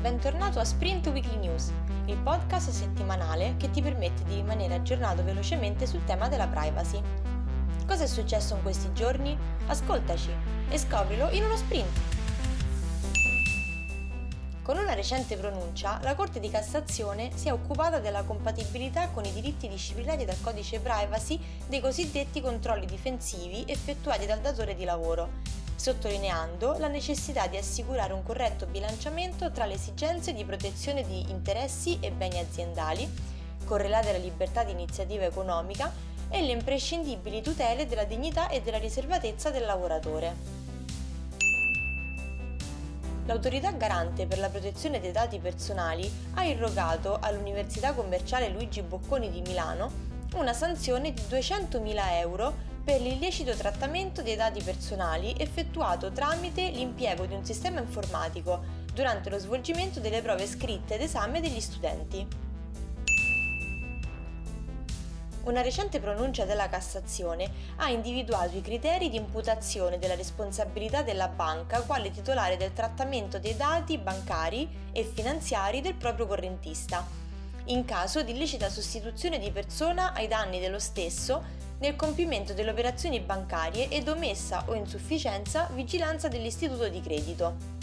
bentornato a Sprint Weekly News, il podcast settimanale che ti permette di rimanere aggiornato velocemente sul tema della privacy. Cosa è successo in questi giorni? Ascoltaci e scoprilo in uno sprint! Con una recente pronuncia, la Corte di Cassazione si è occupata della compatibilità con i diritti disciplinati dal codice privacy dei cosiddetti controlli difensivi effettuati dal datore di lavoro sottolineando la necessità di assicurare un corretto bilanciamento tra le esigenze di protezione di interessi e beni aziendali, correlate alla libertà di iniziativa economica, e le imprescindibili tutele della dignità e della riservatezza del lavoratore. L'autorità garante per la protezione dei dati personali ha irrogato all'Università Commerciale Luigi Bocconi di Milano una sanzione di 200.000 euro per l'illecito trattamento dei dati personali effettuato tramite l'impiego di un sistema informatico durante lo svolgimento delle prove scritte d'esame degli studenti. Una recente pronuncia della Cassazione ha individuato i criteri di imputazione della responsabilità della banca quale titolare del trattamento dei dati bancari e finanziari del proprio correntista, in caso di illecita sostituzione di persona ai danni dello stesso nel compimento delle operazioni bancarie ed omessa o insufficienza vigilanza dell'istituto di credito.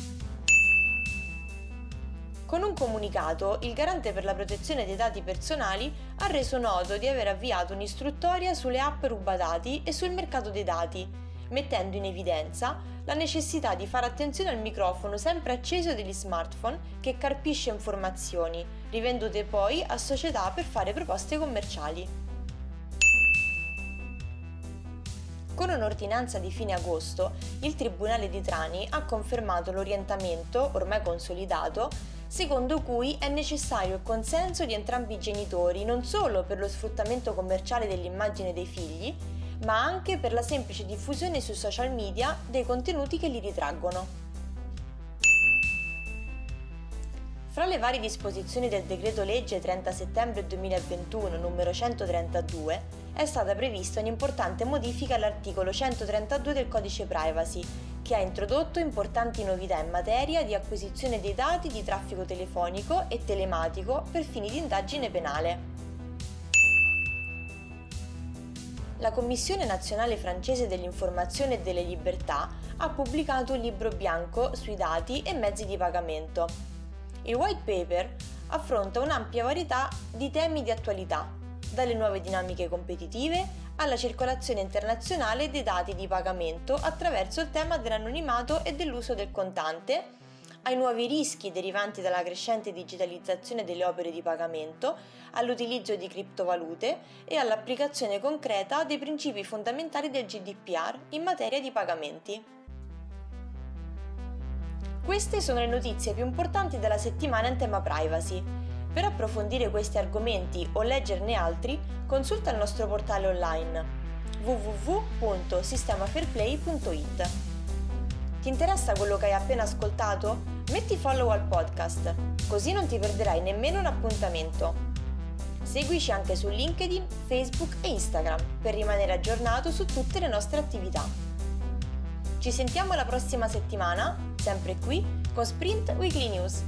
Con un comunicato, il garante per la protezione dei dati personali ha reso noto di aver avviato un'istruttoria sulle app rubadati e sul mercato dei dati, mettendo in evidenza la necessità di fare attenzione al microfono sempre acceso degli smartphone che carpisce informazioni, rivendute poi a società per fare proposte commerciali. Con un'ordinanza di fine agosto, il Tribunale di Trani ha confermato l'orientamento, ormai consolidato, secondo cui è necessario il consenso di entrambi i genitori non solo per lo sfruttamento commerciale dell'immagine dei figli, ma anche per la semplice diffusione sui social media dei contenuti che li ritraggono. Fra le varie disposizioni del decreto legge 30 settembre 2021 numero 132 è stata prevista un'importante modifica all'articolo 132 del codice privacy, che ha introdotto importanti novità in materia di acquisizione dei dati di traffico telefonico e telematico per fini di indagine penale. La Commissione nazionale francese dell'informazione e delle libertà ha pubblicato un libro bianco sui dati e mezzi di pagamento. Il white paper affronta un'ampia varietà di temi di attualità, dalle nuove dinamiche competitive alla circolazione internazionale dei dati di pagamento attraverso il tema dell'anonimato e dell'uso del contante, ai nuovi rischi derivanti dalla crescente digitalizzazione delle opere di pagamento, all'utilizzo di criptovalute e all'applicazione concreta dei principi fondamentali del GDPR in materia di pagamenti. Queste sono le notizie più importanti della settimana in tema privacy. Per approfondire questi argomenti o leggerne altri, consulta il nostro portale online www.sistemafairplay.it. Ti interessa quello che hai appena ascoltato? Metti follow al podcast, così non ti perderai nemmeno un appuntamento. Seguici anche su LinkedIn, Facebook e Instagram per rimanere aggiornato su tutte le nostre attività. Ci sentiamo la prossima settimana, sempre qui, con Sprint Weekly News.